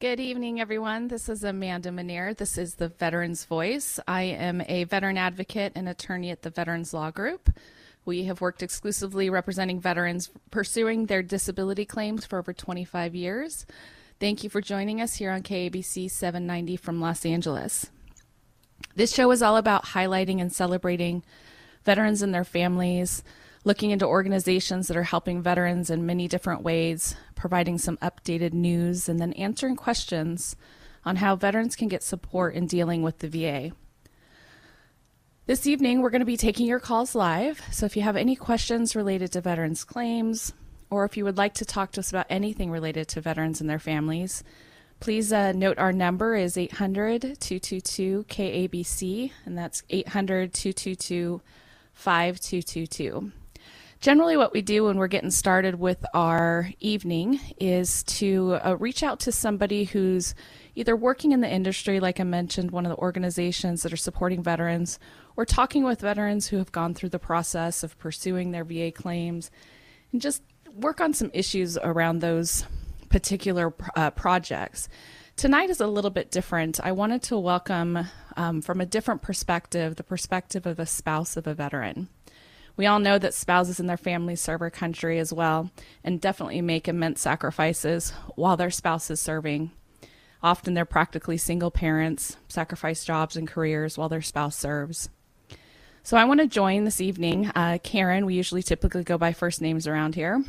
Good evening, everyone. This is Amanda Mineer. This is the Veterans Voice. I am a veteran advocate and attorney at the Veterans Law Group. We have worked exclusively representing veterans pursuing their disability claims for over 25 years. Thank you for joining us here on KABC 790 from Los Angeles. This show is all about highlighting and celebrating veterans and their families, looking into organizations that are helping veterans in many different ways, providing some updated news, and then answering questions on how veterans can get support in dealing with the VA. This evening, we're going to be taking your calls live. So if you have any questions related to veterans' claims, or if you would like to talk to us about anything related to veterans and their families, please uh, note our number is 800 222 KABC, and that's 800 222 5222. Generally, what we do when we're getting started with our evening is to uh, reach out to somebody who's either working in the industry, like I mentioned, one of the organizations that are supporting veterans, or talking with veterans who have gone through the process of pursuing their VA claims, and just work on some issues around those particular uh, projects. Tonight is a little bit different. I wanted to welcome, um, from a different perspective, the perspective of a spouse of a veteran. We all know that spouses and their families serve our country as well and definitely make immense sacrifices while their spouse is serving. Often they're practically single parents, sacrifice jobs and careers while their spouse serves. So I want to join this evening uh, Karen. We usually typically go by first names around here.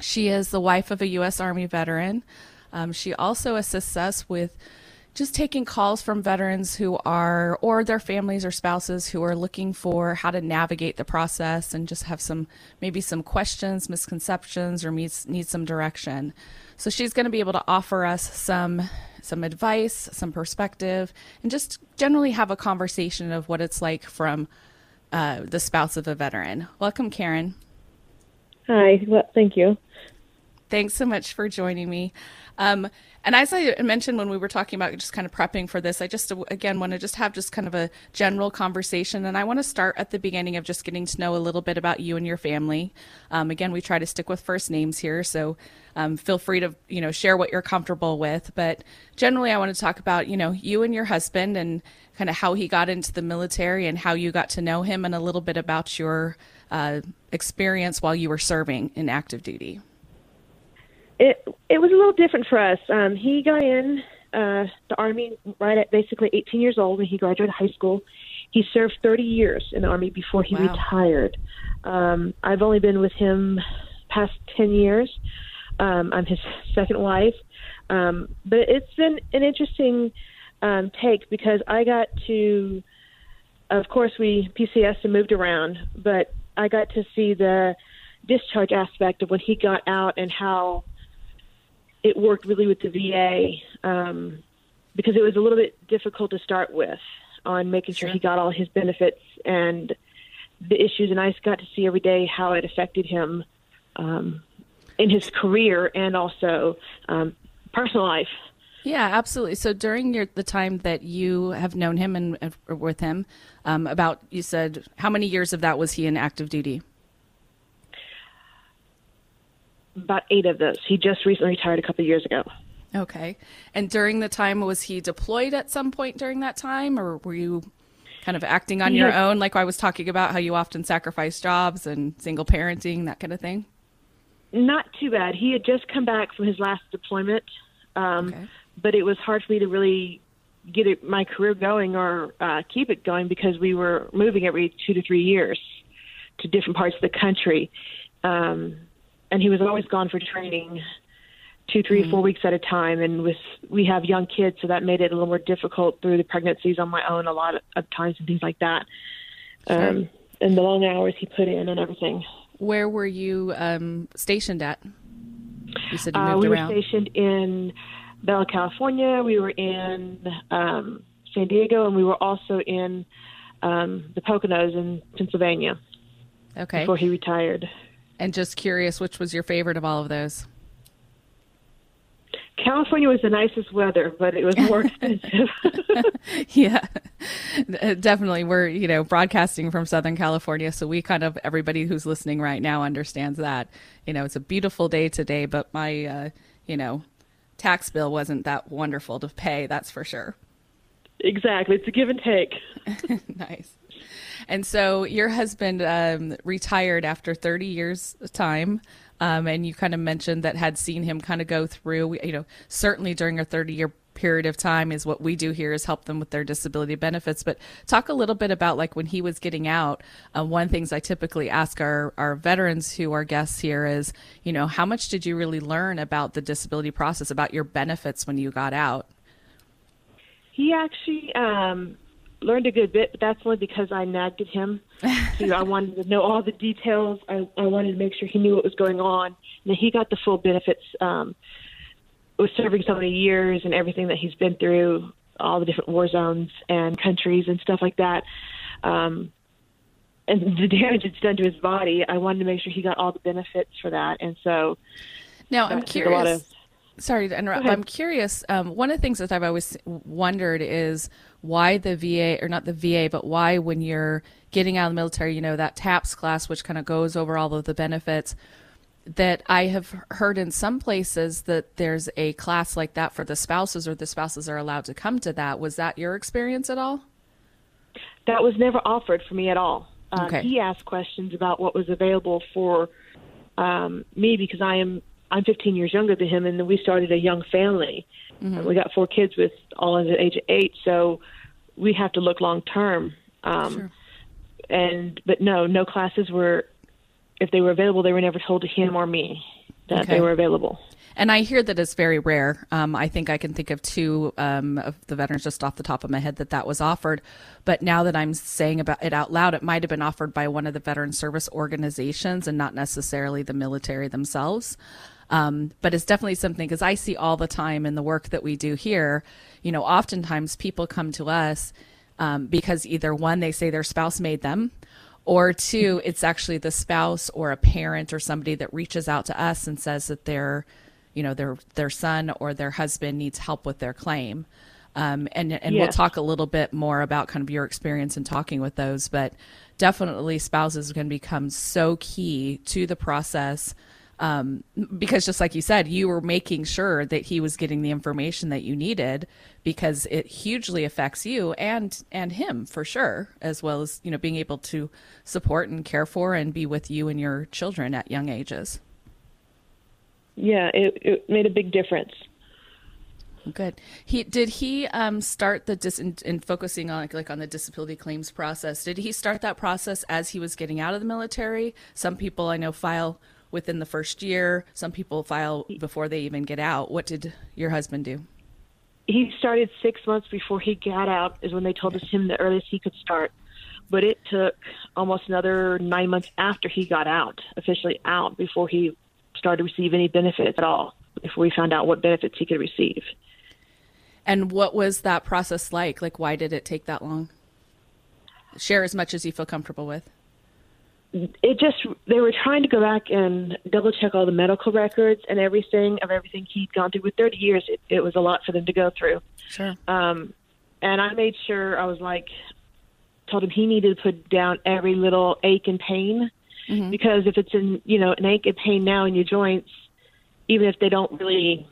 She is the wife of a U.S. Army veteran. Um, she also assists us with just taking calls from veterans who are, or their families or spouses who are looking for how to navigate the process and just have some, maybe some questions, misconceptions, or needs, need some direction. So she's going to be able to offer us some, some advice, some perspective, and just generally have a conversation of what it's like from uh, the spouse of a veteran. Welcome, Karen. Hi. Well, thank you. Thanks so much for joining me. Um, and as I mentioned when we were talking about just kind of prepping for this, I just again want to just have just kind of a general conversation, and I want to start at the beginning of just getting to know a little bit about you and your family. Um, again, we try to stick with first names here, so um, feel free to you know share what you're comfortable with. But generally, I want to talk about you know you and your husband and kind of how he got into the military and how you got to know him, and a little bit about your uh, experience while you were serving in active duty it it was a little different for us. Um, he got in uh, the army right at basically 18 years old when he graduated high school. He served 30 years in the army before he wow. retired. Um, I've only been with him past 10 years. Um, I'm his second wife, um, but it's been an interesting um, take because I got to, of course, we PCS and moved around, but I got to see the discharge aspect of when he got out and how it worked really with the VA um, because it was a little bit difficult to start with on making sure, sure he got all his benefits and the issues. And I just got to see every day how it affected him um, in his career and also um, personal life. Yeah, absolutely. So during your the time that you have known him and, and with him, um, about you said how many years of that was he in active duty? About eight of those. He just recently retired a couple of years ago. Okay. And during the time, was he deployed at some point during that time, or were you kind of acting on your own, like I was talking about how you often sacrifice jobs and single parenting, that kind of thing? Not too bad. He had just come back from his last deployment, um, okay. but it was hard for me to really get it, my career going or uh, keep it going because we were moving every two to three years to different parts of the country. Um, and he was always gone for training two, three, mm-hmm. four weeks at a time. And with we have young kids, so that made it a little more difficult through the pregnancies on my own a lot of times and things like that. Sure. Um, and the long hours he put in and everything. Where were you um, stationed at? You said you uh, moved uh, we around. were stationed in Bella, California. We were in um, San Diego, and we were also in um, the Poconos in Pennsylvania. Okay. Before he retired. And just curious, which was your favorite of all of those? California was the nicest weather, but it was more expensive. yeah, definitely. We're, you know, broadcasting from Southern California. So we kind of, everybody who's listening right now understands that. You know, it's a beautiful day today, but my, uh, you know, tax bill wasn't that wonderful to pay, that's for sure. Exactly. It's a give and take. nice. And so your husband um, retired after 30 years' time. Um, and you kind of mentioned that had seen him kind of go through, you know, certainly during a 30 year period of time is what we do here is help them with their disability benefits. But talk a little bit about like when he was getting out. Uh, one of the things I typically ask our, our veterans who are guests here is, you know, how much did you really learn about the disability process, about your benefits when you got out? He actually um, learned a good bit, but that's only because I nagged at him. so I wanted to know all the details. I, I wanted to make sure he knew what was going on. And he got the full benefits um, with serving so many years and everything that he's been through, all the different war zones and countries and stuff like that. Um, and the damage it's done to his body, I wanted to make sure he got all the benefits for that. And so now I'm curious. Sorry to interrupt. I'm curious. Um, one of the things that I've always wondered is why the VA, or not the VA, but why when you're getting out of the military, you know, that TAPS class, which kind of goes over all of the benefits, that I have heard in some places that there's a class like that for the spouses, or the spouses are allowed to come to that. Was that your experience at all? That was never offered for me at all. Um, okay. He asked questions about what was available for um, me because I am I'm 15 years younger than him, and we started a young family. Mm-hmm. We got four kids with all under the age of eight, so we have to look long term. Um, sure. And but no, no classes were. If they were available, they were never told to him or me that okay. they were available. And I hear that it's very rare. Um, I think I can think of two um, of the veterans just off the top of my head that that was offered. But now that I'm saying about it out loud, it might have been offered by one of the veteran service organizations and not necessarily the military themselves. Um, but it's definitely something because I see all the time in the work that we do here, you know, oftentimes people come to us um, because either one, they say their spouse made them, or two, it's actually the spouse or a parent or somebody that reaches out to us and says that their, you know, their their son or their husband needs help with their claim. Um, and and yes. we'll talk a little bit more about kind of your experience in talking with those, but definitely spouses can become so key to the process um, because just like you said, you were making sure that he was getting the information that you needed because it hugely affects you and and him for sure, as well as you know being able to support and care for and be with you and your children at young ages. Yeah, it, it made a big difference. Good. He did he um, start the dis in, in, focusing on like, like on the disability claims process. Did he start that process as he was getting out of the military? Some people I know file within the first year. Some people file before they even get out. What did your husband do? He started six months before he got out, is when they told us him the earliest he could start. But it took almost another nine months after he got out, officially out, before he started to receive any benefits at all, before we found out what benefits he could receive. And what was that process like? Like, why did it take that long? Share as much as you feel comfortable with it just they were trying to go back and double check all the medical records and everything of everything he'd gone through. With 30 years it, it was a lot for them to go through. Sure. Um and i made sure i was like told him he needed to put down every little ache and pain. Mm-hmm. because if it's in you know an ache and pain now in your joints even if they don't really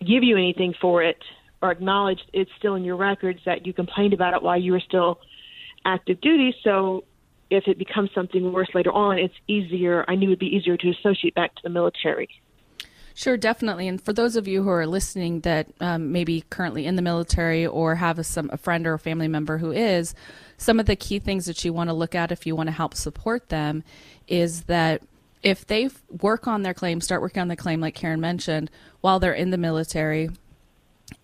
give you anything for it or acknowledge it's still in your records that you complained about it while you were still active duty. So if it becomes something worse later on, it's easier. I knew it'd be easier to associate back to the military. Sure, definitely. And for those of you who are listening that um, maybe currently in the military or have a, some a friend or a family member who is, some of the key things that you want to look at if you want to help support them is that if they work on their claim, start working on the claim, like Karen mentioned, while they're in the military,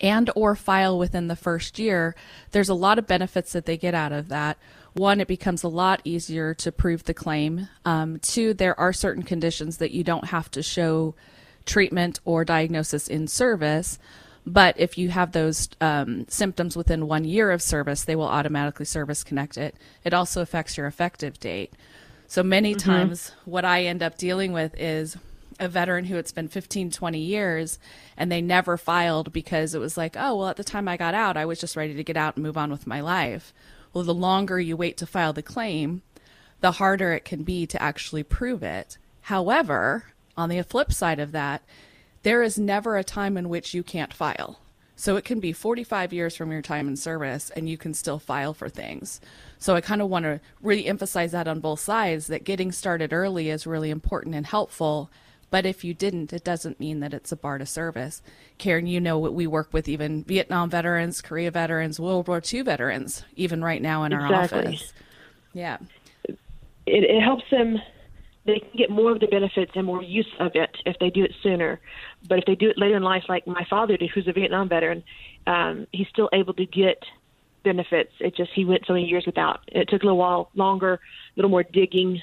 and or file within the first year, there's a lot of benefits that they get out of that one, it becomes a lot easier to prove the claim. Um, two, there are certain conditions that you don't have to show treatment or diagnosis in service. But if you have those um, symptoms within one year of service, they will automatically service connect it. It also affects your effective date. So many mm-hmm. times, what I end up dealing with is a veteran who it's been 15, 20 years and they never filed because it was like, oh, well, at the time I got out, I was just ready to get out and move on with my life. Well, the longer you wait to file the claim, the harder it can be to actually prove it. However, on the flip side of that, there is never a time in which you can't file. So it can be 45 years from your time in service and you can still file for things. So I kind of want to really emphasize that on both sides that getting started early is really important and helpful. But if you didn't, it doesn't mean that it's a bar to service. Karen, you know we work with even Vietnam veterans, Korea veterans, World War II veterans, even right now in our exactly. office. Yeah. It, it helps them they can get more of the benefits and more use of it if they do it sooner. But if they do it later in life, like my father did, who's a Vietnam veteran, um, he's still able to get benefits. It just he went so many years without. It took a little while longer, a little more digging,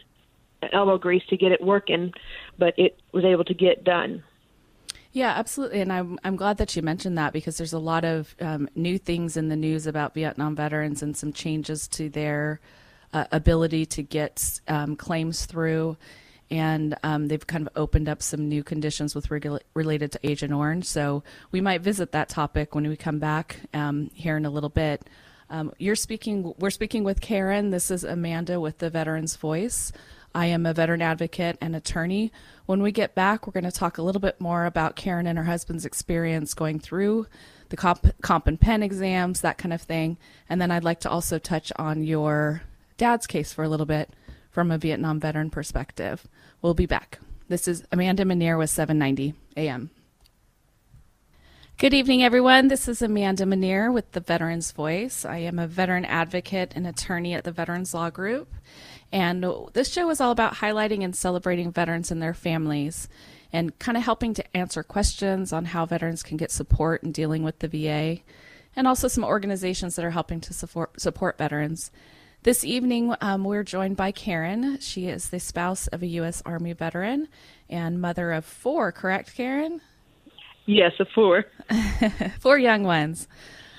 elbow grease to get it working, but it was able to get done. Yeah, absolutely, and I'm I'm glad that you mentioned that because there's a lot of um, new things in the news about Vietnam veterans and some changes to their uh, ability to get um, claims through. And um, they've kind of opened up some new conditions with regula- related to Agent Orange. So we might visit that topic when we come back um, here in a little bit. Um, you're speaking. We're speaking with Karen. This is Amanda with the Veterans Voice. I am a veteran advocate and attorney. When we get back, we're going to talk a little bit more about Karen and her husband's experience going through the comp, comp and pen exams, that kind of thing. And then I'd like to also touch on your dad's case for a little bit from a Vietnam veteran perspective. We'll be back. This is Amanda Mineer with 790 AM. Good evening, everyone. This is Amanda Mineer with the Veterans Voice. I am a veteran advocate and attorney at the Veterans Law Group. And this show is all about highlighting and celebrating veterans and their families and kind of helping to answer questions on how veterans can get support in dealing with the VA and also some organizations that are helping to support, support veterans. This evening, um, we're joined by Karen. She is the spouse of a U.S. Army veteran and mother of four, correct, Karen? Yes, of four. four young ones.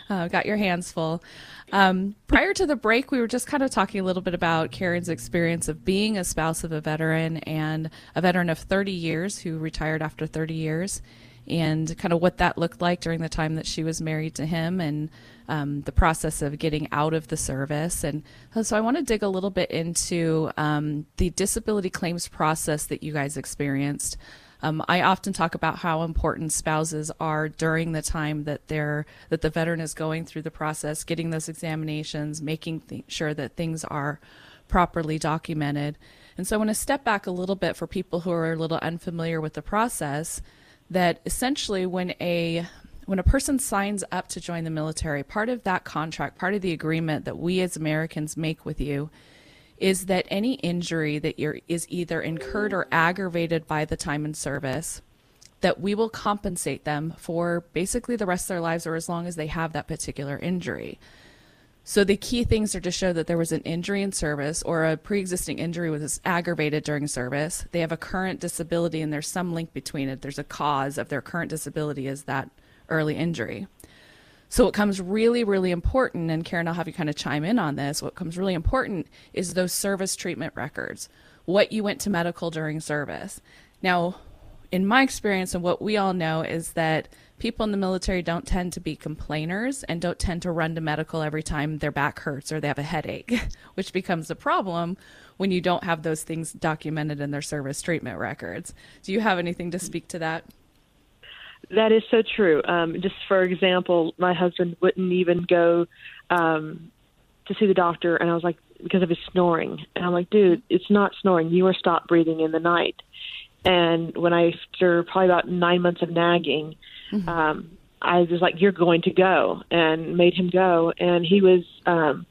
Uh, got your hands full. Um, prior to the break, we were just kind of talking a little bit about Karen's experience of being a spouse of a veteran and a veteran of 30 years who retired after 30 years, and kind of what that looked like during the time that she was married to him and um, the process of getting out of the service. And so I want to dig a little bit into um, the disability claims process that you guys experienced. Um, I often talk about how important spouses are during the time that they're that the veteran is going through the process, getting those examinations, making th- sure that things are properly documented. And so I want to step back a little bit for people who are a little unfamiliar with the process. That essentially, when a when a person signs up to join the military, part of that contract, part of the agreement that we as Americans make with you is that any injury that is either incurred or aggravated by the time in service, that we will compensate them for basically the rest of their lives or as long as they have that particular injury. So the key things are to show that there was an injury in service or a pre-existing injury was aggravated during service. They have a current disability and there's some link between it. There's a cause of their current disability is that early injury. So what comes really, really important, and Karen, I'll have you kind of chime in on this. What comes really important is those service treatment records, what you went to medical during service. Now, in my experience and what we all know is that people in the military don't tend to be complainers and don't tend to run to medical every time their back hurts or they have a headache, which becomes a problem when you don't have those things documented in their service treatment records. Do you have anything to speak to that? That is so true. Um, just for example, my husband wouldn't even go um, to see the doctor, and I was like, because of his snoring. And I'm like, dude, it's not snoring. You are stopped breathing in the night. And when I, after probably about nine months of nagging, mm-hmm. um, I was like, you're going to go, and made him go. And he was um,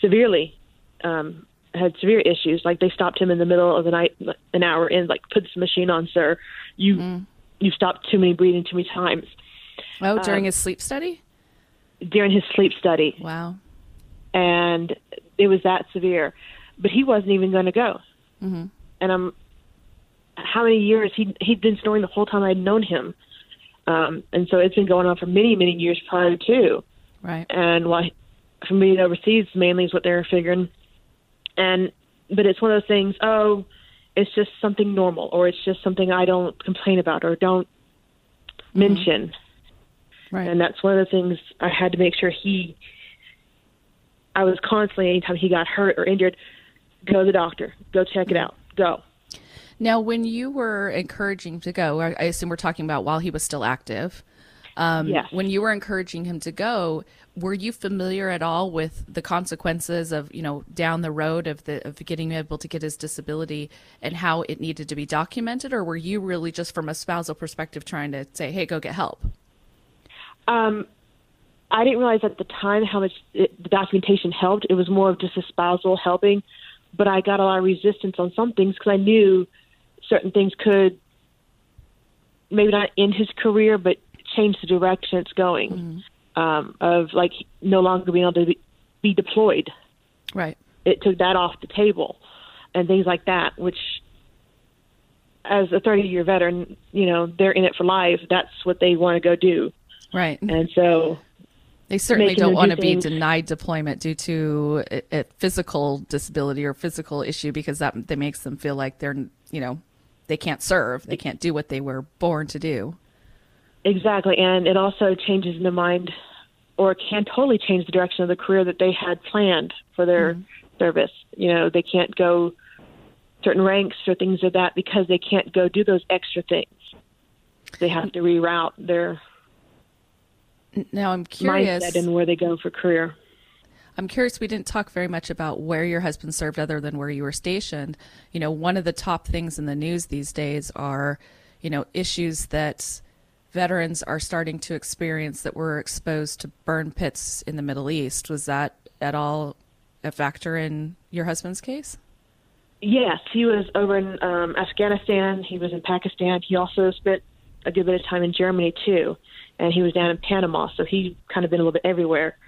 severely um, had severe issues. Like they stopped him in the middle of the night, an hour in, like put this machine on, sir. You mm you stopped too many breathing too many times. Oh, during um, his sleep study? During his sleep study. Wow. And it was that severe. But he wasn't even going to go. Mm-hmm. And I'm, how many years? He, he'd been snoring the whole time I'd known him. Um, and so it's been going on for many, many years prior to. Right. And why, from being overseas, mainly is what they're figuring. And, but it's one of those things, oh, it's just something normal or it's just something I don't complain about or don't mm-hmm. mention. Right. And that's one of the things I had to make sure he I was constantly anytime he got hurt or injured, go to the doctor, go check it out, go. Now, when you were encouraging to go, I assume we're talking about while he was still active. Um, yes. When you were encouraging him to go, were you familiar at all with the consequences of you know down the road of the of getting able to get his disability and how it needed to be documented, or were you really just from a spousal perspective trying to say, "Hey, go get help"? Um, I didn't realize at the time how much it, the documentation helped. It was more of just a spousal helping, but I got a lot of resistance on some things because I knew certain things could maybe not end his career, but change the direction it's going. Mm-hmm um, of like no longer being able to be, be deployed. Right. It took that off the table, and things like that, which as a 30 year veteran, you know, they're in it for life. That's what they want to go do. Right. And so they certainly don't want to be denied deployment due to a, a, physical disability or physical issue because that, that makes them feel like they're, you know, they can't serve. They can't do what they were born to do. Exactly. And it also changes the mind or can totally change the direction of the career that they had planned for their mm-hmm. service. You know, they can't go certain ranks or things of that because they can't go do those extra things. They have to reroute their now I'm curious mindset and where they go for career. I'm curious. We didn't talk very much about where your husband served, other than where you were stationed. You know, one of the top things in the news these days are, you know, issues that veterans are starting to experience that were exposed to burn pits in the Middle East. Was that at all a factor in your husband's case? Yes, he was over in um, Afghanistan. He was in Pakistan. He also spent a good bit of time in Germany too, and he was down in Panama. So he kind of been a little bit everywhere,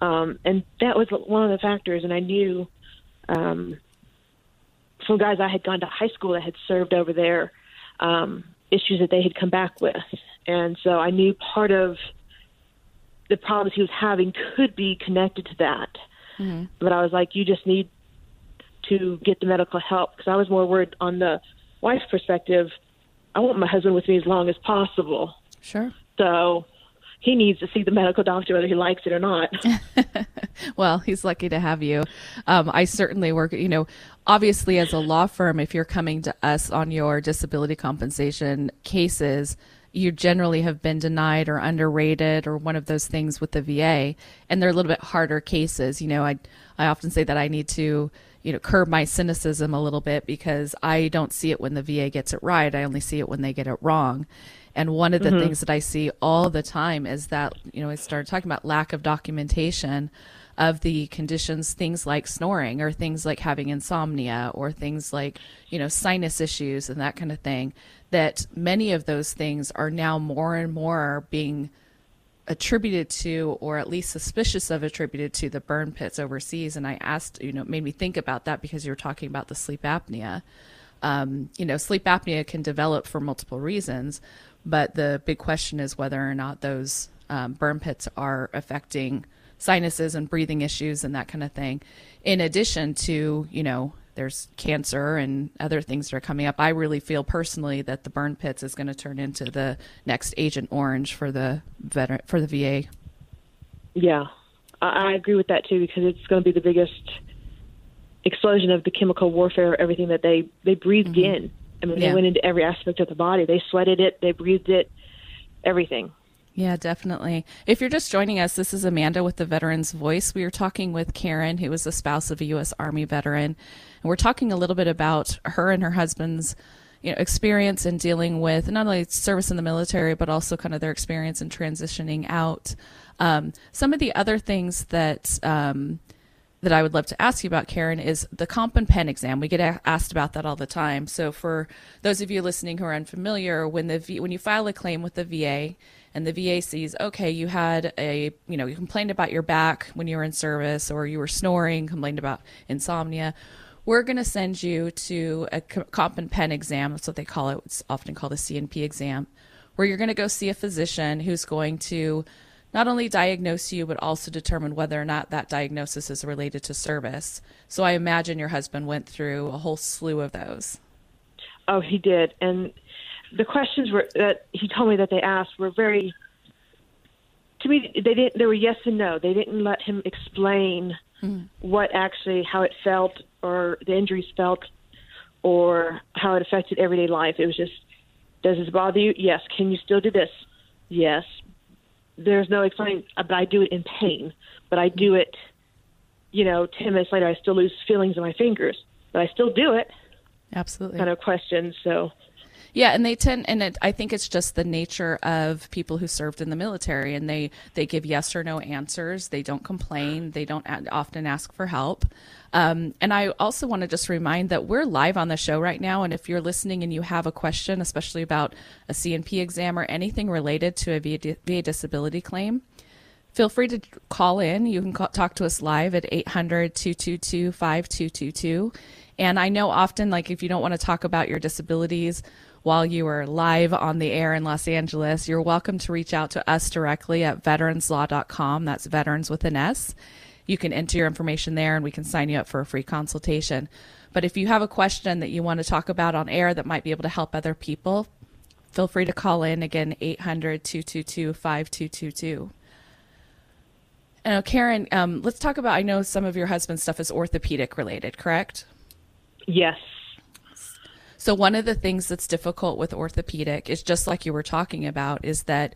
um, and that was one of the factors. And I knew um, some guys I had gone to high school that had served over there, um, issues that they had come back with, and so I knew part of the problems he was having could be connected to that. Mm-hmm. But I was like, you just need to get the medical help because I was more worried on the wife's perspective. I want my husband with me as long as possible. Sure. So he needs to see the medical doctor whether he likes it or not. well, he's lucky to have you. Um, I certainly work, you know, obviously as a law firm, if you're coming to us on your disability compensation cases, you generally have been denied or underrated or one of those things with the VA, and they're a little bit harder cases. You know, I I often say that I need to you know curb my cynicism a little bit because I don't see it when the VA gets it right. I only see it when they get it wrong. And one of the mm-hmm. things that I see all the time is that you know I started talking about lack of documentation of the conditions, things like snoring or things like having insomnia or things like, you know, sinus issues and that kind of thing, that many of those things are now more and more being attributed to or at least suspicious of attributed to the burn pits overseas. And i asked you know made me think about that because you were talking about the sleep apnea. Um, you know sleep apnea can develop for multiple reasons but the big question is whether or not those um, burn pits are affecting sinuses and breathing issues and that kind of thing. In addition to, you know, there's cancer and other things that are coming up. I really feel personally that the burn pits is going to turn into the next Agent Orange for the veteran for the VA. Yeah, I agree with that too because it's going to be the biggest explosion of the chemical warfare, everything that they they breathed mm-hmm. in. I mean, yeah. they went into every aspect of the body. They sweated it, they breathed it, everything. Yeah, definitely. If you're just joining us, this is Amanda with the Veterans Voice. We are talking with Karen, who is the spouse of a U.S. Army veteran, and we're talking a little bit about her and her husband's you know, experience in dealing with not only service in the military, but also kind of their experience in transitioning out. Um, some of the other things that um, that I would love to ask you about, Karen, is the comp and pen exam. We get asked about that all the time. So for those of you listening who are unfamiliar, when the v- when you file a claim with the VA and the VA sees, okay, you had a, you know, you complained about your back when you were in service or you were snoring, complained about insomnia, we're going to send you to a comp and pen exam. That's what they call it. It's often called a C&P exam, where you're going to go see a physician who's going to not only diagnose you, but also determine whether or not that diagnosis is related to service. So I imagine your husband went through a whole slew of those. Oh, he did. And the questions were that he told me that they asked were very to me they didn't they were yes and no they didn't let him explain mm. what actually how it felt or the injuries felt or how it affected everyday life. It was just, does this bother you? Yes. Can you still do this? Yes. There's no explaining, uh, but I do it in pain. But I do it, you know, 10 minutes later, I still lose feelings in my fingers, but I still do it. Absolutely. Kind of question. So, yeah, and they tend, and it, I think it's just the nature of people who served in the military, and they they give yes or no answers. They don't complain. They don't often ask for help. Um, and I also want to just remind that we're live on the show right now, and if you're listening and you have a question, especially about a C&P exam or anything related to a VA, VA disability claim, feel free to call in. You can call, talk to us live at 800 222 5222. And I know often, like, if you don't want to talk about your disabilities, while you are live on the air in Los Angeles, you're welcome to reach out to us directly at veteranslaw.com. That's veterans with an S. You can enter your information there and we can sign you up for a free consultation. But if you have a question that you want to talk about on air that might be able to help other people, feel free to call in again 800 222 5222. Now, Karen, um, let's talk about. I know some of your husband's stuff is orthopedic related, correct? Yes. So one of the things that's difficult with orthopedic is just like you were talking about is that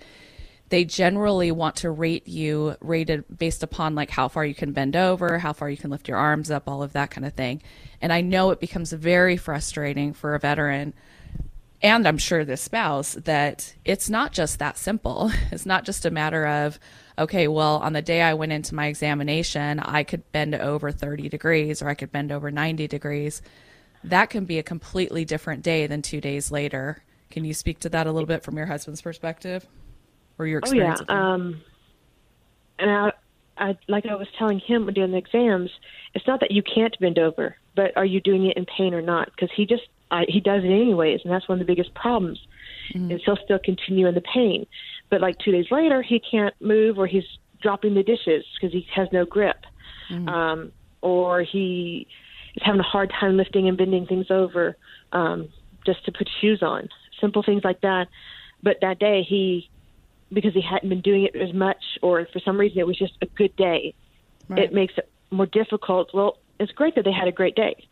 they generally want to rate you rated based upon like how far you can bend over, how far you can lift your arms up, all of that kind of thing. And I know it becomes very frustrating for a veteran and I'm sure the spouse that it's not just that simple. It's not just a matter of, okay, well, on the day I went into my examination, I could bend over 30 degrees or I could bend over 90 degrees that can be a completely different day than two days later. Can you speak to that a little bit from your husband's perspective or your experience? Oh, yeah. Um, and I, I, like I was telling him during the exams, it's not that you can't bend over, but are you doing it in pain or not? Because he just, I, he does it anyways, and that's one of the biggest problems. Mm-hmm. Is he'll still continue in the pain, but like two days later, he can't move or he's dropping the dishes because he has no grip, mm-hmm. um, or he is having a hard time lifting and bending things over um, just to put shoes on. Simple things like that. But that day, he, because he hadn't been doing it as much, or for some reason it was just a good day, right. it makes it more difficult. Well, it's great that they had a great day.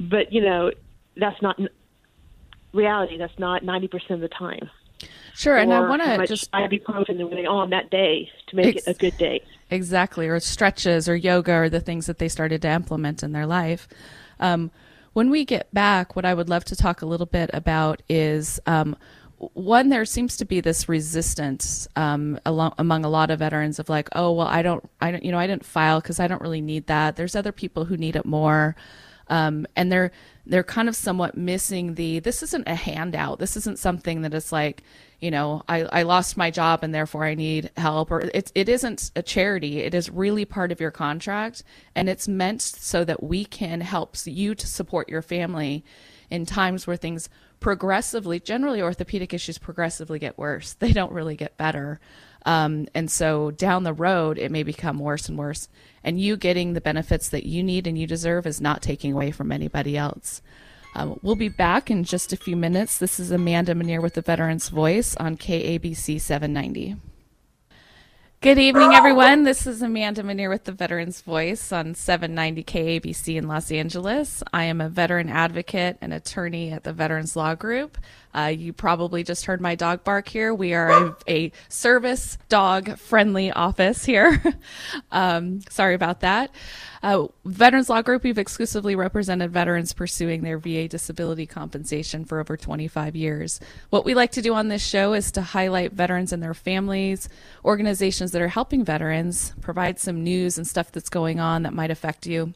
But, you know, that's not reality. That's not 90% of the time. Sure, and I want to just ibuprofen and on that day to make ex- it a good day. Exactly, or stretches or yoga or the things that they started to implement in their life. Um, when we get back, what I would love to talk a little bit about is um, one. There seems to be this resistance um, along, among a lot of veterans of like, oh well, I don't, I don't, you know, I didn't file because I don't really need that. There's other people who need it more. Um, and they're they're kind of somewhat missing the this isn't a handout this isn't something that is like you know I, I lost my job and therefore i need help or it, it isn't a charity. It is really part of your contract and it's meant so that we can help you to support your family in times where things progressively generally orthopedic issues progressively get worse. They don't really get better. Um, and so down the road it may become worse and worse and you getting the benefits that you need and you deserve is not taking away from anybody else. Um, we'll be back in just a few minutes. This is Amanda Mineer with the Veterans Voice on KABC 790. Good evening, everyone. This is Amanda Mineer with the Veterans Voice on 790 KABC in Los Angeles. I am a veteran advocate and attorney at the Veterans Law Group. Uh, you probably just heard my dog bark here. We are a, a service dog friendly office here. um, sorry about that. Uh, veterans Law Group, we've exclusively represented veterans pursuing their VA disability compensation for over 25 years. What we like to do on this show is to highlight veterans and their families, organizations that are helping veterans, provide some news and stuff that's going on that might affect you,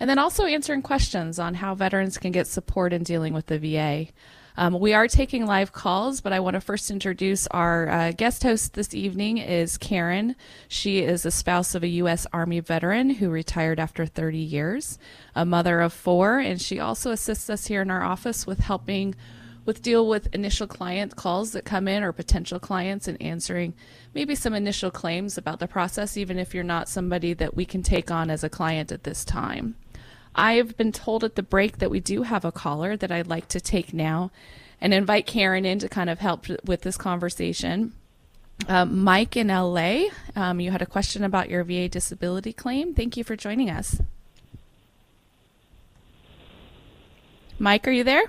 and then also answering questions on how veterans can get support in dealing with the VA. Um, we are taking live calls, but I want to first introduce our uh, guest host this evening is Karen. She is a spouse of a U.S. Army veteran who retired after 30 years, a mother of four, and she also assists us here in our office with helping with deal with initial client calls that come in or potential clients and answering maybe some initial claims about the process, even if you're not somebody that we can take on as a client at this time. I've been told at the break that we do have a caller that I'd like to take now and invite Karen in to kind of help with this conversation. Um, Mike in LA, um, you had a question about your VA disability claim. Thank you for joining us. Mike, are you there?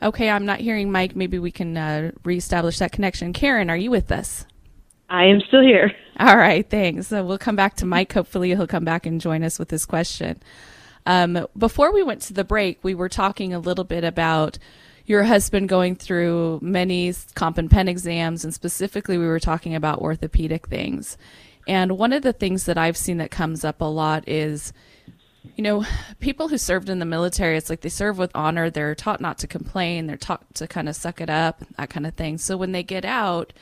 Okay, I'm not hearing Mike. Maybe we can uh, reestablish that connection. Karen, are you with us? I am still here. All right, thanks. So we'll come back to Mike. Hopefully, he'll come back and join us with this question. Um, before we went to the break, we were talking a little bit about your husband going through many comp and pen exams, and specifically, we were talking about orthopedic things. And one of the things that I've seen that comes up a lot is, you know, people who served in the military, it's like they serve with honor. They're taught not to complain. They're taught to kind of suck it up, that kind of thing. So when they get out,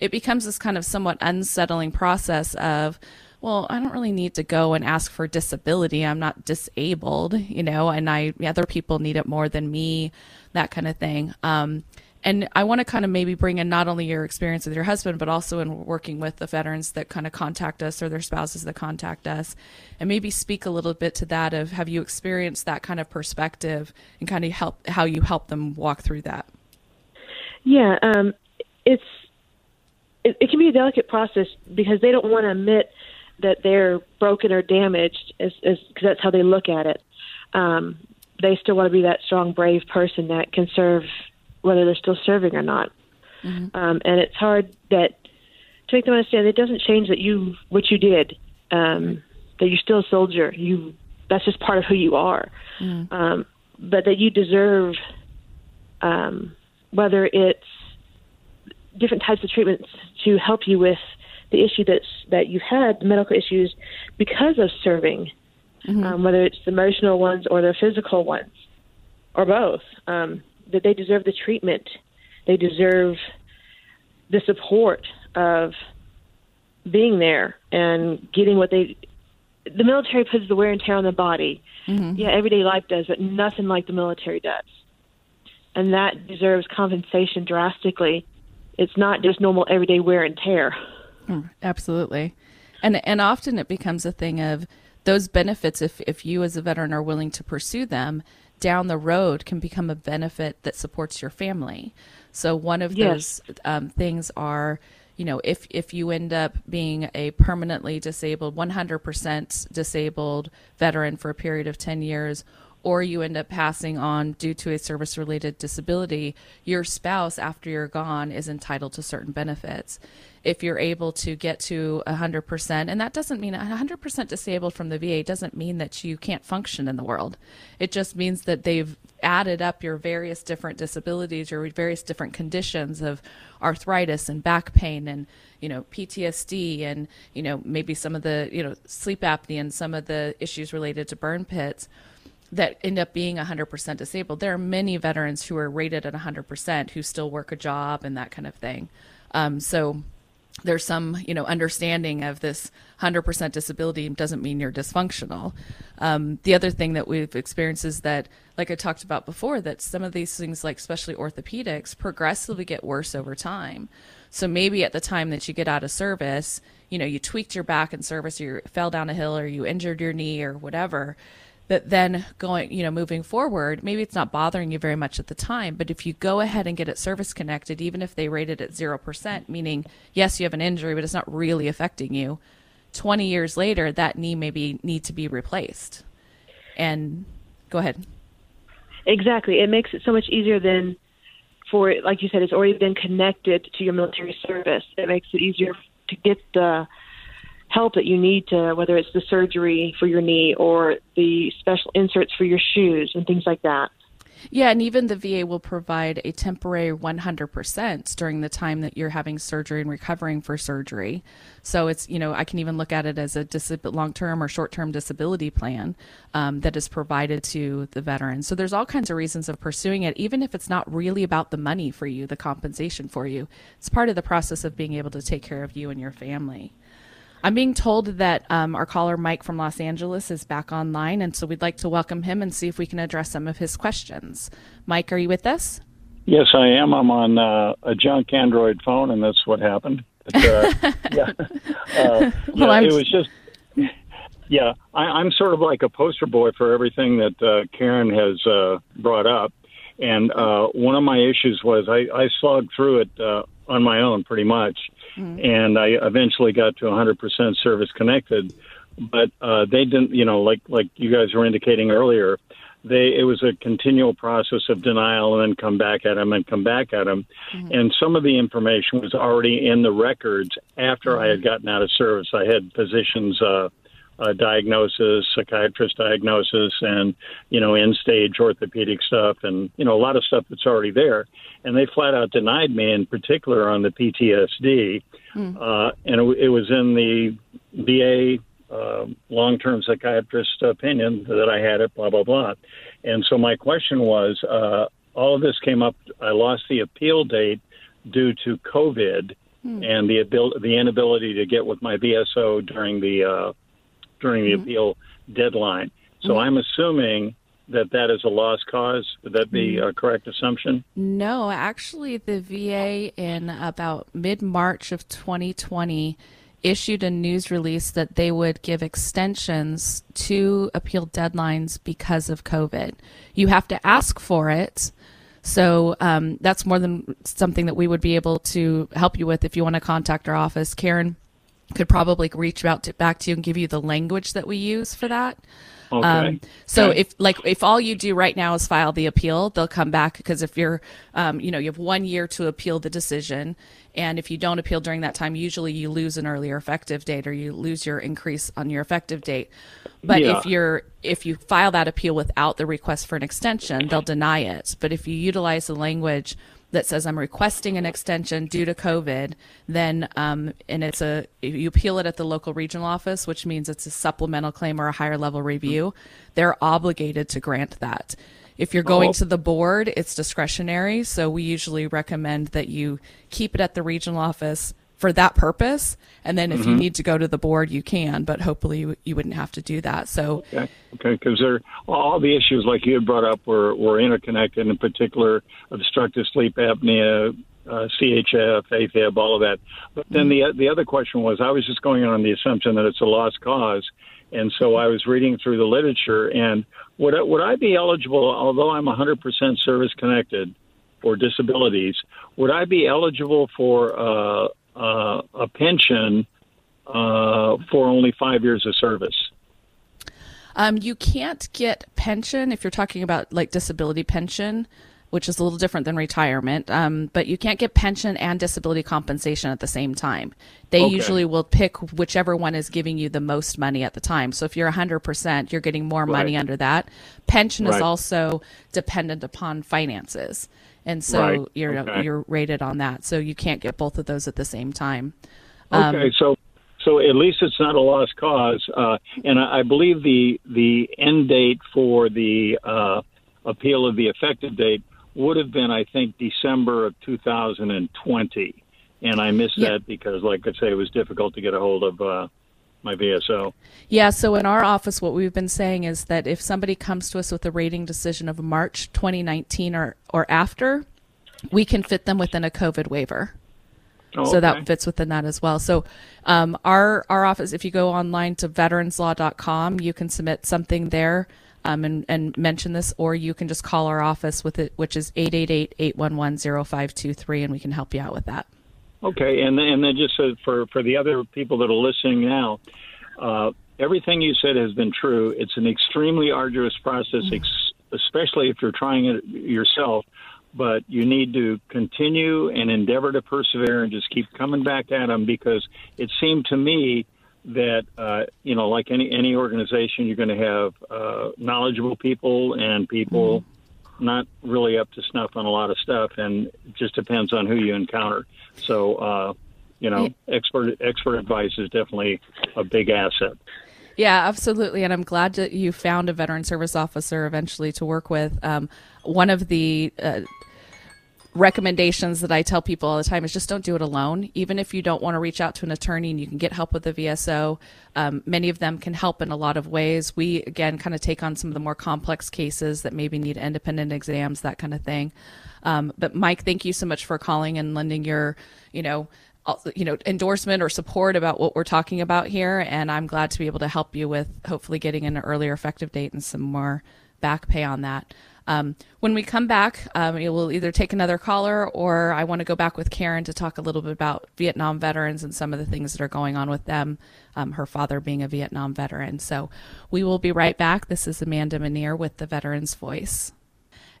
it becomes this kind of somewhat unsettling process of, well, I don't really need to go and ask for disability. I'm not disabled, you know, and I other people need it more than me, that kind of thing. Um, and I want to kind of maybe bring in not only your experience with your husband, but also in working with the veterans that kind of contact us or their spouses that contact us, and maybe speak a little bit to that of have you experienced that kind of perspective and kind of help how you help them walk through that. Yeah, um, it's it, it can be a delicate process because they don't want to admit that they're broken or damaged, because that's how they look at it. Um, they still want to be that strong, brave person that can serve whether they're still serving or not. Mm-hmm. Um, and it's hard that to make them understand it doesn't change that you what you did, um, that you're still a soldier. You that's just part of who you are. Mm-hmm. Um, but that you deserve, um, whether it's different types of treatments to help you with the issue that's that you've had, the medical issues, because of serving, mm-hmm. um, whether it's the emotional ones or the physical ones, or both. Um, that they deserve the treatment, they deserve the support of being there and getting what they. The military puts the wear and tear on the body. Mm-hmm. Yeah, everyday life does, but nothing like the military does, and that deserves compensation drastically. It's not just normal everyday wear and tear. Mm, absolutely, and and often it becomes a thing of those benefits if if you as a veteran are willing to pursue them down the road can become a benefit that supports your family. So one of yes. those um, things are, you know, if if you end up being a permanently disabled, 100% disabled veteran for a period of 10 years, or you end up passing on due to a service related disability, your spouse, after you're gone, is entitled to certain benefits if you're able to get to 100%, and that doesn't mean 100% disabled from the VA doesn't mean that you can't function in the world. It just means that they've added up your various different disabilities, your various different conditions of arthritis and back pain and you know PTSD and you know maybe some of the you know sleep apnea and some of the issues related to burn pits that end up being 100% disabled. There are many veterans who are rated at 100% who still work a job and that kind of thing. Um, so there's some you know understanding of this 100% disability doesn't mean you're dysfunctional um, the other thing that we've experienced is that like i talked about before that some of these things like especially orthopedics progressively get worse over time so maybe at the time that you get out of service you know you tweaked your back in service or you fell down a hill or you injured your knee or whatever that then going, you know, moving forward, maybe it's not bothering you very much at the time, but if you go ahead and get it service connected, even if they rate it at 0%, meaning, yes, you have an injury, but it's not really affecting you, 20 years later, that knee maybe need to be replaced. And go ahead. Exactly. It makes it so much easier than for, like you said, it's already been connected to your military service. It makes it easier to get the help that you need to, whether it's the surgery for your knee or the special inserts for your shoes and things like that. Yeah, and even the VA will provide a temporary 100% during the time that you're having surgery and recovering for surgery. So it's, you know, I can even look at it as a disab- long term or short term disability plan um, that is provided to the veteran. So there's all kinds of reasons of pursuing it, even if it's not really about the money for you, the compensation for you. It's part of the process of being able to take care of you and your family. I'm being told that um, our caller Mike from Los Angeles is back online, and so we'd like to welcome him and see if we can address some of his questions. Mike, are you with us? Yes, I am. I'm on uh, a junk Android phone, and that's what happened. But, uh, yeah, uh, well, yeah, it was just. Yeah, I, am sort of like a poster boy for everything that uh, Karen has uh, brought up. And uh, one of my issues was I, I slogged through it uh, on my own pretty much. Mm-hmm. And I eventually got to 100% service connected. but uh, they didn't. You know, like like you guys were indicating earlier, they it was a continual process of denial and then come back at them and come back at them, mm-hmm. and some of the information was already in the records after mm-hmm. I had gotten out of service. I had physicians. Uh, uh, diagnosis, psychiatrist diagnosis, and you know, end stage orthopedic stuff, and you know, a lot of stuff that's already there. And they flat out denied me, in particular on the PTSD, mm. uh, and it, it was in the VA uh, long-term psychiatrist opinion that I had it, blah blah blah. And so my question was, uh, all of this came up. I lost the appeal date due to COVID hmm. and the abil- the inability to get with my VSO during the uh, during the mm-hmm. appeal deadline. So mm-hmm. I'm assuming that that is a lost cause. Would that be mm-hmm. a correct assumption? No, actually, the VA in about mid March of 2020 issued a news release that they would give extensions to appeal deadlines because of COVID. You have to ask for it. So um, that's more than something that we would be able to help you with if you want to contact our office. Karen could probably reach out to, back to you and give you the language that we use for that. Okay. Um, so okay. if like if all you do right now is file the appeal, they'll come back because if you're, um, you know, you have one year to appeal the decision, and if you don't appeal during that time, usually you lose an earlier effective date or you lose your increase on your effective date. But yeah. if you're if you file that appeal without the request for an extension, they'll deny it. But if you utilize the language that says I'm requesting an extension due to COVID, then um, and it's a you appeal it at the local regional office, which means it's a supplemental claim or a higher level review. They're obligated to grant that. If you're going oh. to the board, it's discretionary. So we usually recommend that you keep it at the regional office, for that purpose. And then if mm-hmm. you need to go to the board, you can, but hopefully you, you wouldn't have to do that. So, okay, okay, because they're all the issues like you had brought up were, were interconnected. In particular, obstructive sleep apnea, uh, CHF, AFib, all of that. But then the the other question was, I was just going on the assumption that it's a lost cause, and so I was reading through the literature, and would I, would I be eligible, although I'm 100% service connected for disabilities, would I be eligible for uh, uh, a pension uh, for only five years of service. Um, you can't get pension if you're talking about like disability pension, which is a little different than retirement. Um, but you can't get pension and disability compensation at the same time. They okay. usually will pick whichever one is giving you the most money at the time. So if you're 100%, you're getting more right. money under that. Pension right. is also dependent upon finances and so right. you're okay. you're rated on that. So you can't get both of those at the same time. Um, okay, so so at least it's not a lost cause, uh, and I, I, believe the the end date for the uh, appeal of the effective date would have been, I think, December of 2020, and I missed yeah. that because, like I say, it was difficult to get a hold of. Uh, my VSO. Yeah, so in our office, what we've been saying is that if somebody comes to us with a rating decision of March 2019 or, or after, we can fit them within a COVID waiver. Oh, so that fits within that as well. So, um, our our office, if you go online to veteranslaw.com, you can submit something there um, and, and mention this, or you can just call our office with it, which is 888-811-0523, and we can help you out with that. Okay, and and then just so for for the other people that are listening now, uh, everything you said has been true. It's an extremely arduous process, ex- especially if you're trying it yourself. But you need to continue and endeavor to persevere and just keep coming back at them because it seemed to me that uh, you know, like any any organization, you're going to have uh, knowledgeable people and people. Mm-hmm not really up to snuff on a lot of stuff, and it just depends on who you encounter. So, uh, you know, expert expert advice is definitely a big asset. Yeah, absolutely. And I'm glad that you found a veteran service officer eventually to work with. Um, one of the uh, recommendations that I tell people all the time is just don't do it alone. Even if you don't want to reach out to an attorney and you can get help with the VSO, um, many of them can help in a lot of ways. We, again, kind of take on some of the more complex cases that maybe need independent exams, that kind of thing. Um, but Mike, thank you so much for calling and lending your, you know, you know, endorsement or support about what we're talking about here. And I'm glad to be able to help you with hopefully getting an earlier effective date and some more back pay on that. Um, when we come back, um, we'll either take another caller or I want to go back with Karen to talk a little bit about Vietnam veterans and some of the things that are going on with them, um, her father being a Vietnam veteran. So we will be right back. This is Amanda Mineer with the Veterans Voice.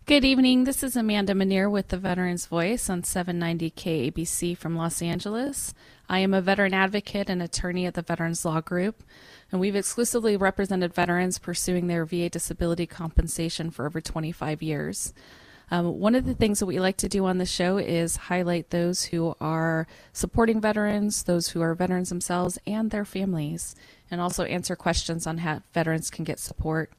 Good evening. This is Amanda Mineer with the Veterans Voice on 790 KABC from Los Angeles. I am a veteran advocate and attorney at the Veterans Law Group, and we've exclusively represented veterans pursuing their VA disability compensation for over 25 years. Um, one of the things that we like to do on the show is highlight those who are supporting veterans, those who are veterans themselves, and their families, and also answer questions on how veterans can get support.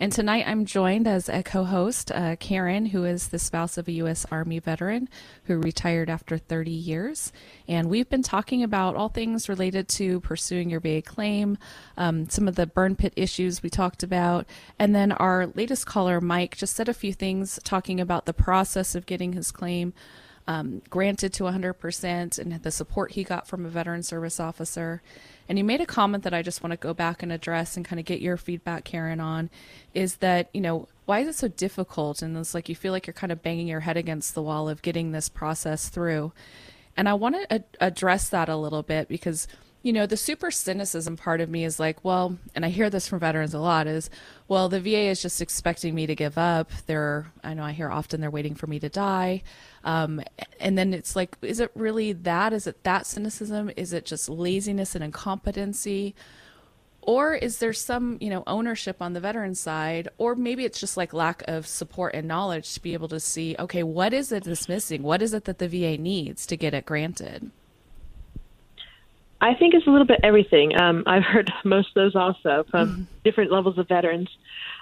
And tonight I'm joined as a co host, uh, Karen, who is the spouse of a U.S. Army veteran who retired after 30 years. And we've been talking about all things related to pursuing your VA claim, um, some of the burn pit issues we talked about. And then our latest caller, Mike, just said a few things talking about the process of getting his claim. Um, granted to 100% and the support he got from a veteran service officer. And you made a comment that I just want to go back and address and kind of get your feedback, Karen, on is that, you know, why is it so difficult? And it's like you feel like you're kind of banging your head against the wall of getting this process through. And I want to ad- address that a little bit because you know, the super cynicism part of me is like, well, and I hear this from veterans a lot is, well, the VA is just expecting me to give up. They're, I know I hear often they're waiting for me to die. Um, and then it's like, is it really that? Is it that cynicism? Is it just laziness and incompetency? Or is there some, you know, ownership on the veteran side? Or maybe it's just like lack of support and knowledge to be able to see, okay, what is it that's missing? What is it that the VA needs to get it granted? I think it's a little bit everything. Um, I've heard most of those also from mm-hmm. different levels of veterans.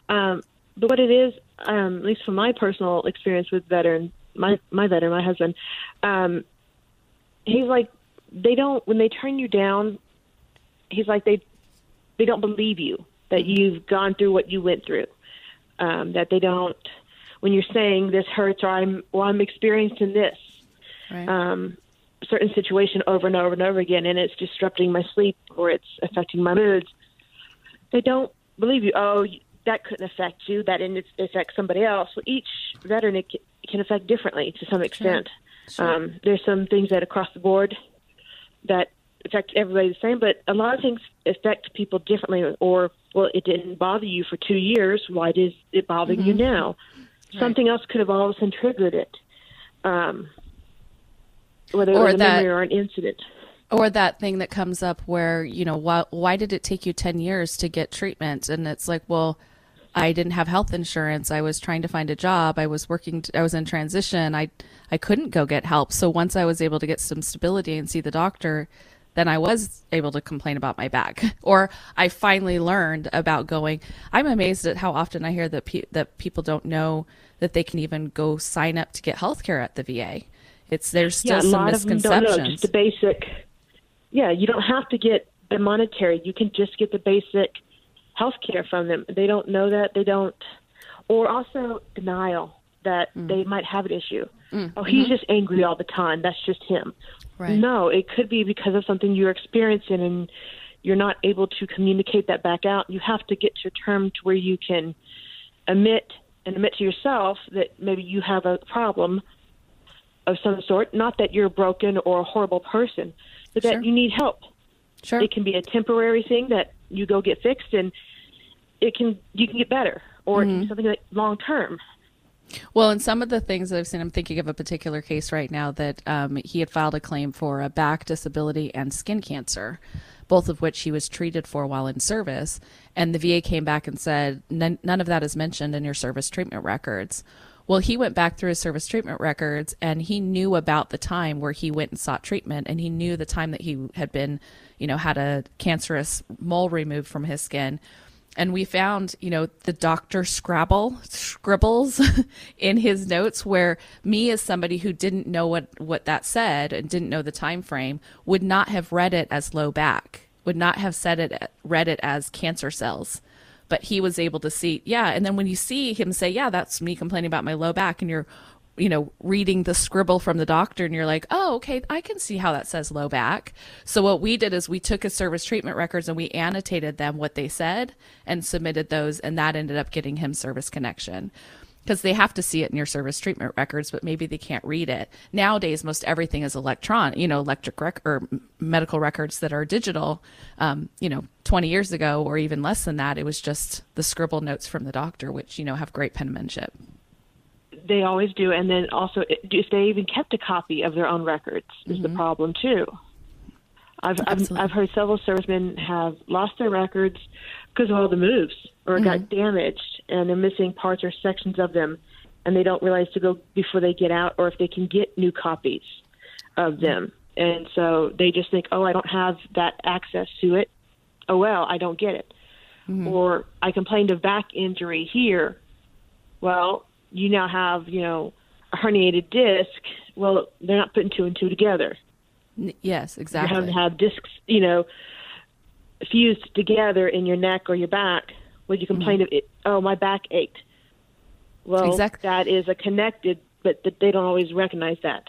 Um, but what it is, um, at least from my personal experience with veteran, my my veteran, my husband, um, he's like they don't when they turn you down. He's like they they don't believe you that mm-hmm. you've gone through what you went through. Um, that they don't when you're saying this hurts or I'm well I'm experiencing this. Right. Um, certain situation over and over and over again, and it's disrupting my sleep or it's affecting my moods, they don't believe you. Oh, that couldn't affect you. That didn't affect somebody else. Well, each veteran it can affect differently to some extent. Sure. Sure. Um, there's some things that across the board that affect everybody the same, but a lot of things affect people differently. Or, well, it didn't bother you for two years. Why does it bother mm-hmm. you now? Right. Something else could have all of a sudden triggered it. Um, whether or it was a that, memory or an incident. Or that thing that comes up where, you know, why, why did it take you 10 years to get treatment? And it's like, well, I didn't have health insurance. I was trying to find a job. I was working, I was in transition. I, I couldn't go get help. So once I was able to get some stability and see the doctor, then I was able to complain about my back. Or I finally learned about going. I'm amazed at how often I hear that pe- that people don't know that they can even go sign up to get health care at the VA. It's there's still yeah, a some misconceptions. Know, just the basic. Yeah, you don't have to get the monetary. You can just get the basic health care from them. They don't know that. They don't, or also denial that mm. they might have an issue. Mm. Oh, he's mm-hmm. just angry all the time. That's just him. Right. No, it could be because of something you're experiencing and you're not able to communicate that back out. You have to get to a term to where you can admit and admit to yourself that maybe you have a problem of some sort. Not that you're broken or a horrible person, but that sure. you need help. Sure. It can be a temporary thing that you go get fixed, and it can you can get better, or mm-hmm. something like long term. Well, and some of the things that I've seen, I'm thinking of a particular case right now that um, he had filed a claim for a back disability and skin cancer, both of which he was treated for while in service. And the VA came back and said, none of that is mentioned in your service treatment records. Well, he went back through his service treatment records and he knew about the time where he went and sought treatment and he knew the time that he had been, you know, had a cancerous mole removed from his skin. And we found, you know, the doctor Scrabble scribbles in his notes where me as somebody who didn't know what, what that said and didn't know the time frame would not have read it as low back, would not have said it read it as cancer cells but he was able to see, yeah. And then when you see him say, yeah, that's me complaining about my low back, and you're, you know, reading the scribble from the doctor, and you're like, oh, okay, I can see how that says low back. So what we did is we took his service treatment records and we annotated them what they said and submitted those, and that ended up getting him service connection. Because they have to see it in your service treatment records, but maybe they can't read it. Nowadays, most everything is electron, you know, electric rec- or medical records that are digital. Um, you know, 20 years ago or even less than that, it was just the scribble notes from the doctor, which, you know, have great penmanship. They always do. And then also, if they even kept a copy of their own records, is mm-hmm. the problem too. I've, I've, I've heard several servicemen have lost their records because of all the moves or mm-hmm. got damaged and they're missing parts or sections of them and they don't realize to go before they get out or if they can get new copies of them. And so they just think, oh, I don't have that access to it. Oh, well, I don't get it. Mm-hmm. Or I complained of back injury here. Well, you now have, you know, a herniated disc. Well, they're not putting two and two together. Yes, exactly. You have to have discs, you know, fused together in your neck or your back. Would you complain mm-hmm. of it? Oh, my back ached. Well, exactly. that is a connected, but they don't always recognize that.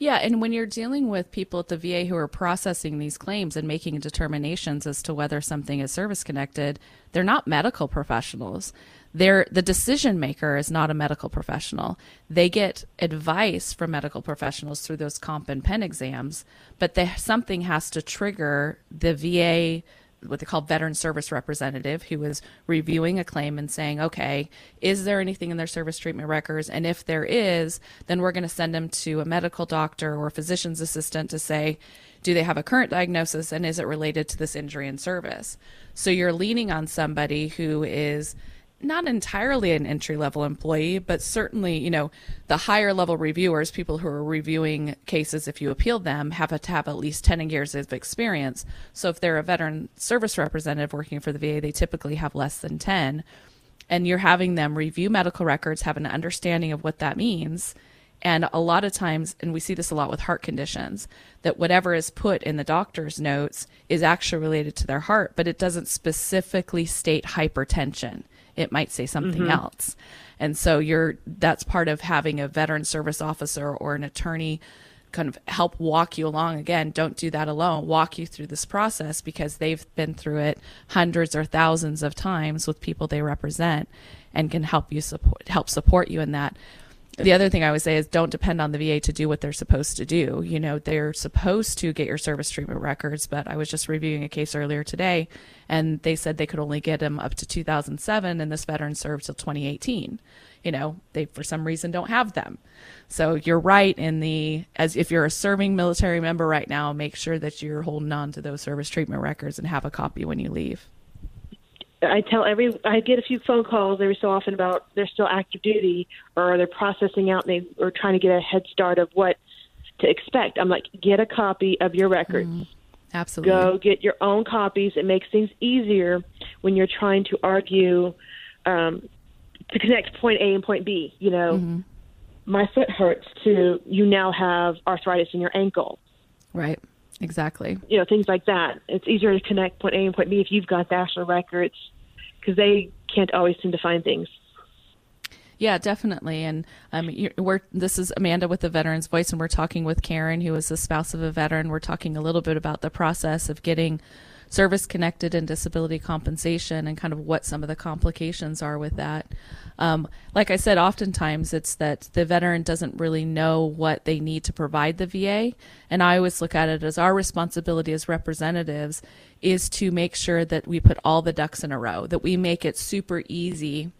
Yeah, and when you're dealing with people at the VA who are processing these claims and making determinations as to whether something is service connected, they're not medical professionals. They're, the decision maker is not a medical professional. They get advice from medical professionals through those comp and pen exams, but they, something has to trigger the VA what they call veteran service representative who is reviewing a claim and saying, okay, is there anything in their service treatment records? And if there is, then we're going to send them to a medical doctor or a physician's assistant to say, do they have a current diagnosis and is it related to this injury in service? So you're leaning on somebody who is not entirely an entry level employee, but certainly, you know, the higher level reviewers, people who are reviewing cases if you appeal them, have to have at least 10 years of experience. So if they're a veteran service representative working for the VA, they typically have less than 10. And you're having them review medical records, have an understanding of what that means. And a lot of times, and we see this a lot with heart conditions, that whatever is put in the doctor's notes is actually related to their heart, but it doesn't specifically state hypertension it might say something mm-hmm. else. And so you're that's part of having a veteran service officer or an attorney kind of help walk you along again don't do that alone walk you through this process because they've been through it hundreds or thousands of times with people they represent and can help you support help support you in that the other thing I would say is don't depend on the VA to do what they're supposed to do. You know, they're supposed to get your service treatment records, but I was just reviewing a case earlier today and they said they could only get them up to 2007 and this veteran served till 2018. You know, they for some reason don't have them. So you're right in the as if you're a serving military member right now, make sure that you're holding on to those service treatment records and have a copy when you leave. I tell every I get a few phone calls every so often about they're still active duty or they're processing out and they are trying to get a head start of what to expect. I'm like, get a copy of your records. Mm, absolutely. Go get your own copies. It makes things easier when you're trying to argue um, to connect point A and point B. You know, mm-hmm. my foot hurts to you now have arthritis in your ankle. Right. Exactly. You know, things like that. It's easier to connect point A and point B if you've got actual records because they can't always seem to find things. Yeah, definitely. And um, we're this is Amanda with the Veterans Voice, and we're talking with Karen, who is the spouse of a veteran. We're talking a little bit about the process of getting service connected and disability compensation and kind of what some of the complications are with that. Um, like I said, oftentimes it's that the veteran doesn't really know what they need to provide the VA. And I always look at it as our responsibility as representatives is to make sure that we put all the ducks in a row, that we make it super easy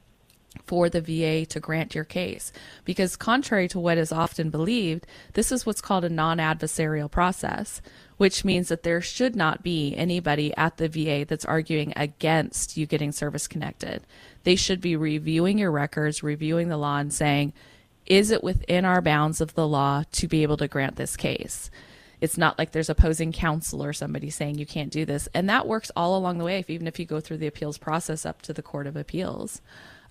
for the VA to grant your case. Because, contrary to what is often believed, this is what's called a non adversarial process, which means that there should not be anybody at the VA that's arguing against you getting service connected. They should be reviewing your records, reviewing the law, and saying, is it within our bounds of the law to be able to grant this case? It's not like there's opposing counsel or somebody saying you can't do this. And that works all along the way, if, even if you go through the appeals process up to the Court of Appeals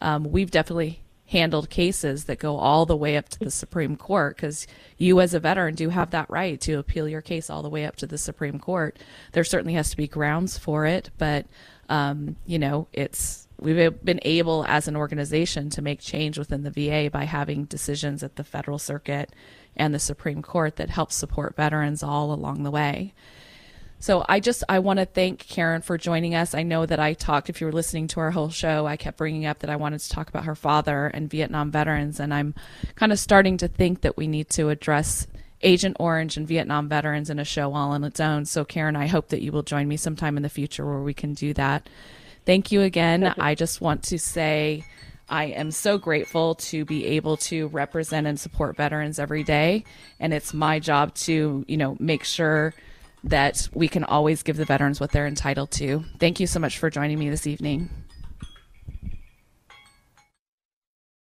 um, we've definitely handled cases that go all the way up to the Supreme Court because you, as a veteran, do have that right to appeal your case all the way up to the Supreme Court. There certainly has to be grounds for it, but um, you know, it's we've been able as an organization to make change within the VA by having decisions at the federal circuit and the Supreme Court that help support veterans all along the way. So I just I want to thank Karen for joining us. I know that I talked if you were listening to our whole show, I kept bringing up that I wanted to talk about her father and Vietnam veterans and I'm kind of starting to think that we need to address Agent Orange and Vietnam veterans in a show all on its own. So Karen, I hope that you will join me sometime in the future where we can do that. Thank you again. I just want to say I am so grateful to be able to represent and support veterans every day and it's my job to, you know, make sure that we can always give the veterans what they're entitled to. Thank you so much for joining me this evening.